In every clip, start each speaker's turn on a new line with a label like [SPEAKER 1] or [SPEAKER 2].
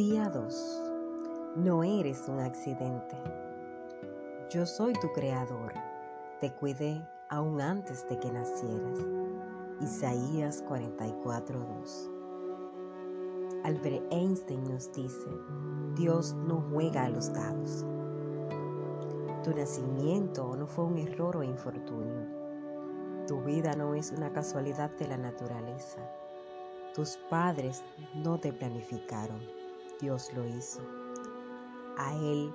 [SPEAKER 1] Día 2. No eres un accidente. Yo soy tu creador. Te cuidé aún antes de que nacieras. Isaías 44:2. Albert Einstein nos dice, Dios no juega a los dados. Tu nacimiento no fue un error o infortunio. Tu vida no es una casualidad de la naturaleza. Tus padres no te planificaron, Dios lo hizo. A Él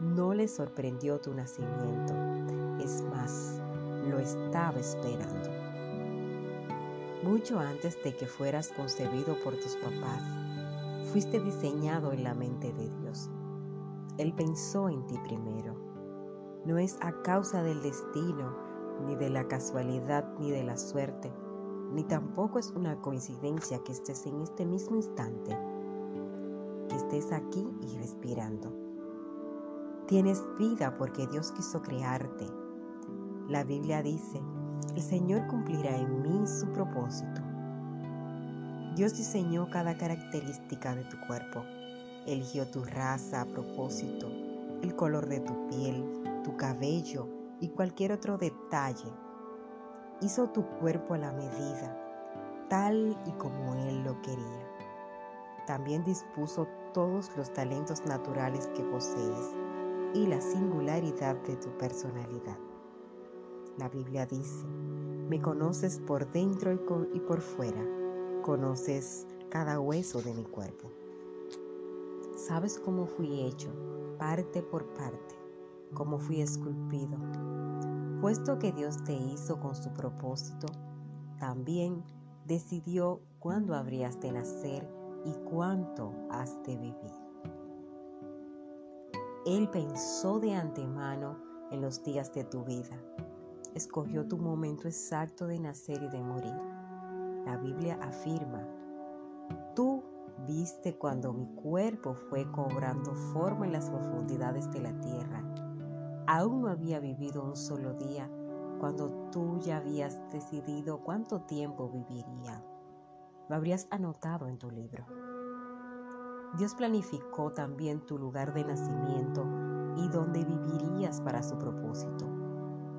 [SPEAKER 1] no le sorprendió tu nacimiento, es más, lo estaba esperando. Mucho antes de que fueras concebido por tus papás, fuiste diseñado en la mente de Dios. Él pensó en ti primero. No es a causa del destino, ni de la casualidad, ni de la suerte, ni tampoco es una coincidencia que estés en este mismo instante, que estés aquí y respirando. Tienes vida porque Dios quiso crearte. La Biblia dice, el Señor cumplirá en mí su propósito. Dios diseñó cada característica de tu cuerpo. Eligió tu raza a propósito, el color de tu piel, tu cabello y cualquier otro detalle. Hizo tu cuerpo a la medida, tal y como Él lo quería. También dispuso todos los talentos naturales que posees y la singularidad de tu personalidad. La Biblia dice, me conoces por dentro y por fuera, conoces cada hueso de mi cuerpo. Sabes cómo fui hecho, parte por parte, cómo fui esculpido. Puesto que Dios te hizo con su propósito, también decidió cuándo habrías de nacer y cuánto has de vivir. Él pensó de antemano en los días de tu vida escogió tu momento exacto de nacer y de morir. La Biblia afirma, tú viste cuando mi cuerpo fue cobrando forma en las profundidades de la tierra. Aún no había vivido un solo día cuando tú ya habías decidido cuánto tiempo viviría. Lo habrías anotado en tu libro. Dios planificó también tu lugar de nacimiento y donde vivirías para su propósito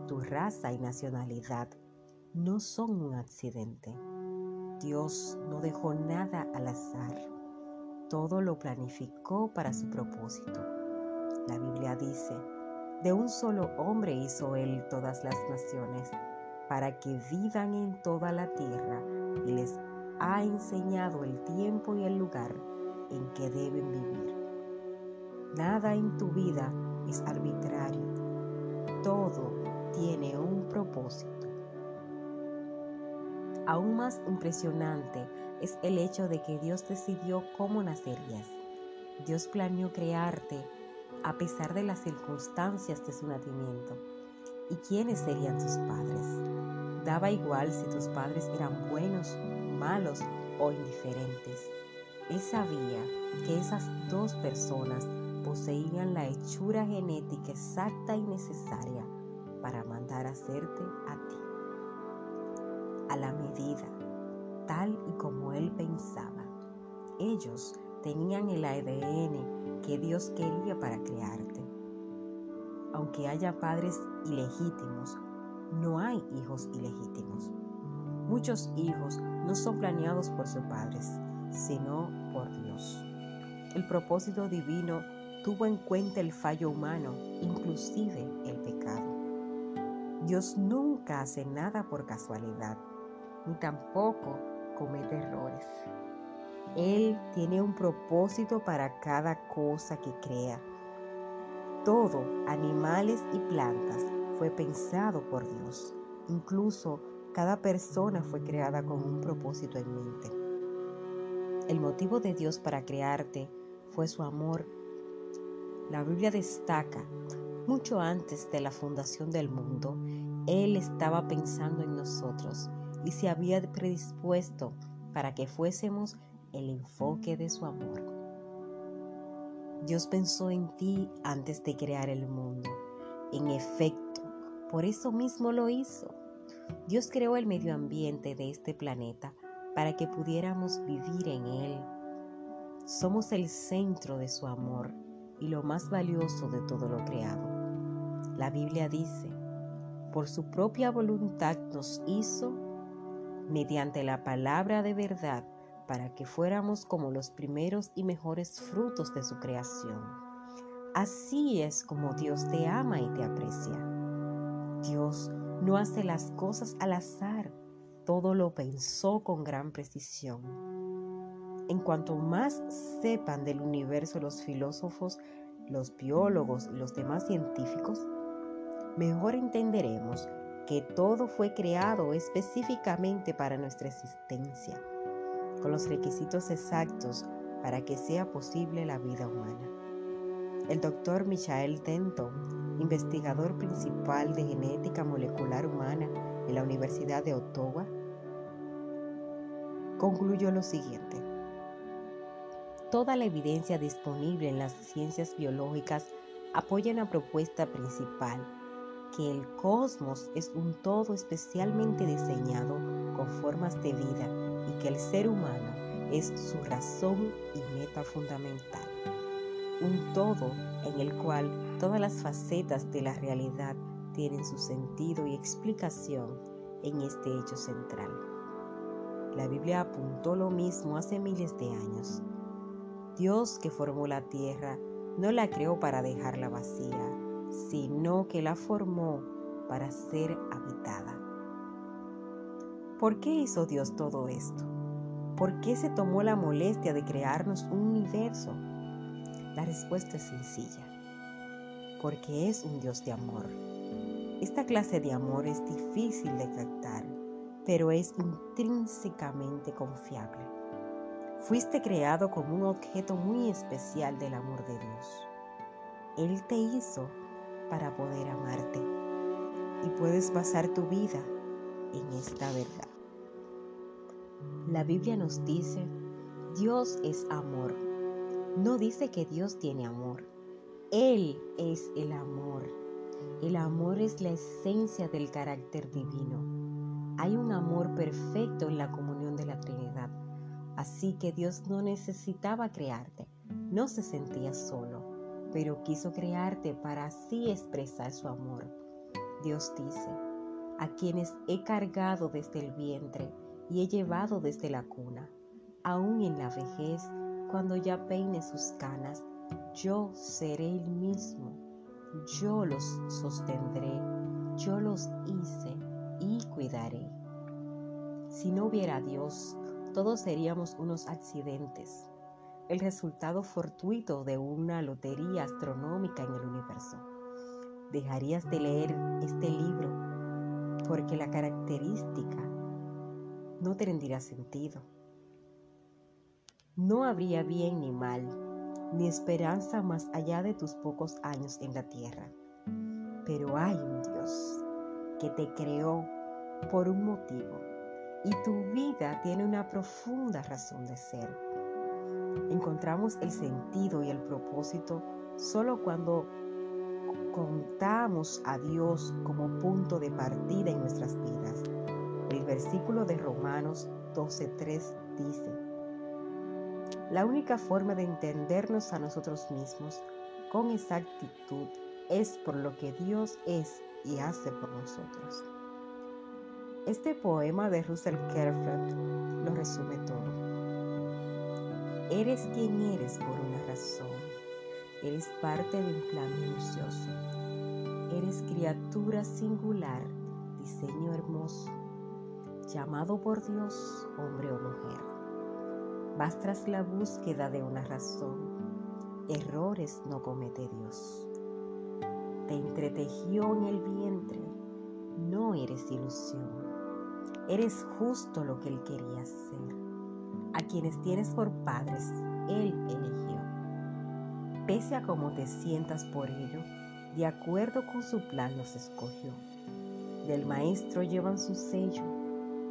[SPEAKER 1] tu raza y nacionalidad no son un accidente. Dios no dejó nada al azar. Todo lo planificó para su propósito. La Biblia dice, de un solo hombre hizo él todas las naciones, para que vivan en toda la tierra y les ha enseñado el tiempo y el lugar en que deben vivir. Nada en tu vida es arbitrario. Todo tiene un propósito. Aún más impresionante es el hecho de que Dios decidió cómo nacerías. Dios planeó crearte a pesar de las circunstancias de su nacimiento. ¿Y quiénes serían tus padres? Daba igual si tus padres eran buenos, malos o indiferentes. Él sabía que esas dos personas poseían la hechura genética exacta y necesaria para mandar a hacerte a ti, a la medida, tal y como Él pensaba. Ellos tenían el ADN que Dios quería para crearte. Aunque haya padres ilegítimos, no hay hijos ilegítimos. Muchos hijos no son planeados por sus padres, sino por Dios. El propósito divino tuvo en cuenta el fallo humano, inclusive el pecado. Dios nunca hace nada por casualidad, ni tampoco comete errores. Él tiene un propósito para cada cosa que crea. Todo, animales y plantas, fue pensado por Dios. Incluso cada persona fue creada con un propósito en mente. El motivo de Dios para crearte fue su amor. La Biblia destaca mucho antes de la fundación del mundo, Él estaba pensando en nosotros y se había predispuesto para que fuésemos el enfoque de su amor. Dios pensó en ti antes de crear el mundo. En efecto, por eso mismo lo hizo. Dios creó el medio ambiente de este planeta para que pudiéramos vivir en él. Somos el centro de su amor y lo más valioso de todo lo creado. La Biblia dice, por su propia voluntad nos hizo mediante la palabra de verdad para que fuéramos como los primeros y mejores frutos de su creación. Así es como Dios te ama y te aprecia. Dios no hace las cosas al azar, todo lo pensó con gran precisión. En cuanto más sepan del universo los filósofos, los biólogos y los demás científicos, mejor entenderemos que todo fue creado específicamente para nuestra existencia con los requisitos exactos para que sea posible la vida humana. El doctor Michael Denton, investigador principal de genética molecular humana en la Universidad de Ottawa, concluyó lo siguiente. Toda la evidencia disponible en las ciencias biológicas apoya una propuesta principal, que el cosmos es un todo especialmente diseñado con formas de vida y que el ser humano es su razón y meta fundamental. Un todo en el cual todas las facetas de la realidad tienen su sentido y explicación en este hecho central. La Biblia apuntó lo mismo hace miles de años. Dios que formó la tierra no la creó para dejarla vacía, sino que la formó para ser habitada. ¿Por qué hizo Dios todo esto? ¿Por qué se tomó la molestia de crearnos un universo? La respuesta es sencilla. Porque es un Dios de amor. Esta clase de amor es difícil de captar, pero es intrínsecamente confiable. Fuiste creado como un objeto muy especial del amor de Dios. Él te hizo para poder amarte y puedes pasar tu vida en esta verdad. La Biblia nos dice, Dios es amor. No dice que Dios tiene amor. Él es el amor. El amor es la esencia del carácter divino. Hay un amor perfecto en la comunión de la Trinidad. Así que Dios no necesitaba crearte. No se sentía solo, pero quiso crearte para así expresar su amor. Dios dice, a quienes he cargado desde el vientre y he llevado desde la cuna. Aún en la vejez, cuando ya peine sus canas, yo seré el mismo. Yo los sostendré, yo los hice y cuidaré. Si no hubiera Dios, todos seríamos unos accidentes, el resultado fortuito de una lotería astronómica en el universo. Dejarías de leer este libro porque la característica no tendría sentido. No habría bien ni mal, ni esperanza más allá de tus pocos años en la tierra. Pero hay un Dios que te creó por un motivo y tu vida tiene una profunda razón de ser. Encontramos el sentido y el propósito solo cuando contamos a Dios como punto de partida en nuestras vidas. El versículo de Romanos 12.3 dice, la única forma de entendernos a nosotros mismos con exactitud es por lo que Dios es y hace por nosotros. Este poema de Russell Kerfeld lo resume todo. Eres quien eres por una razón Eres parte de un plan minucioso. Eres criatura singular, diseño hermoso, llamado por Dios hombre o mujer. Vas tras la búsqueda de una razón. Errores no comete Dios. Te entretejió en el vientre. No eres ilusión. Eres justo lo que Él quería ser. A quienes tienes por padres, Él eligió pese a cómo te sientas por ello, de acuerdo con su plan los escogió. Del maestro llevan su sello.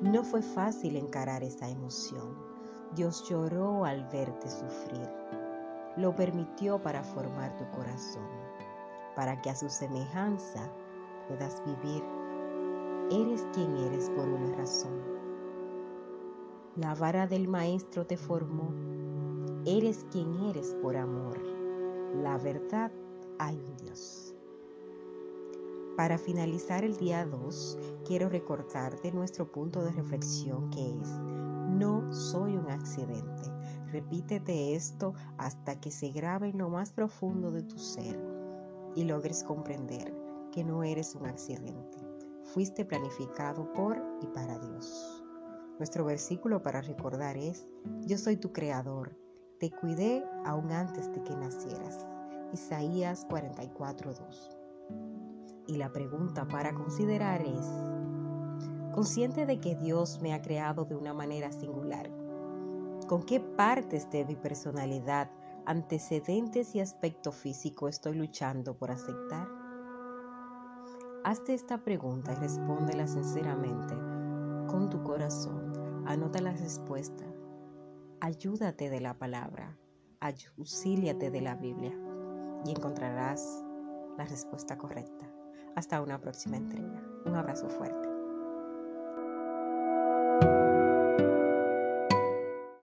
[SPEAKER 1] No fue fácil encarar esa emoción. Dios lloró al verte sufrir. Lo permitió para formar tu corazón, para que a su semejanza puedas vivir. Eres quien eres por una razón. La vara del maestro te formó Eres quien eres por amor. La verdad hay un Dios. Para finalizar el día 2, quiero recordarte nuestro punto de reflexión que es, no soy un accidente. Repítete esto hasta que se grabe en lo más profundo de tu ser y logres comprender que no eres un accidente. Fuiste planificado por y para Dios. Nuestro versículo para recordar es, yo soy tu creador, te cuidé aún antes de que nacieras. Isaías 44.2. Y la pregunta para considerar es, consciente de que Dios me ha creado de una manera singular, ¿con qué partes de mi personalidad, antecedentes y aspecto físico estoy luchando por aceptar? Hazte esta pregunta y respóndela sinceramente, con tu corazón. Anota la respuesta. Ayúdate de la palabra. Auxíliate de la Biblia y encontrarás la respuesta correcta. Hasta una próxima entrega. Un abrazo fuerte.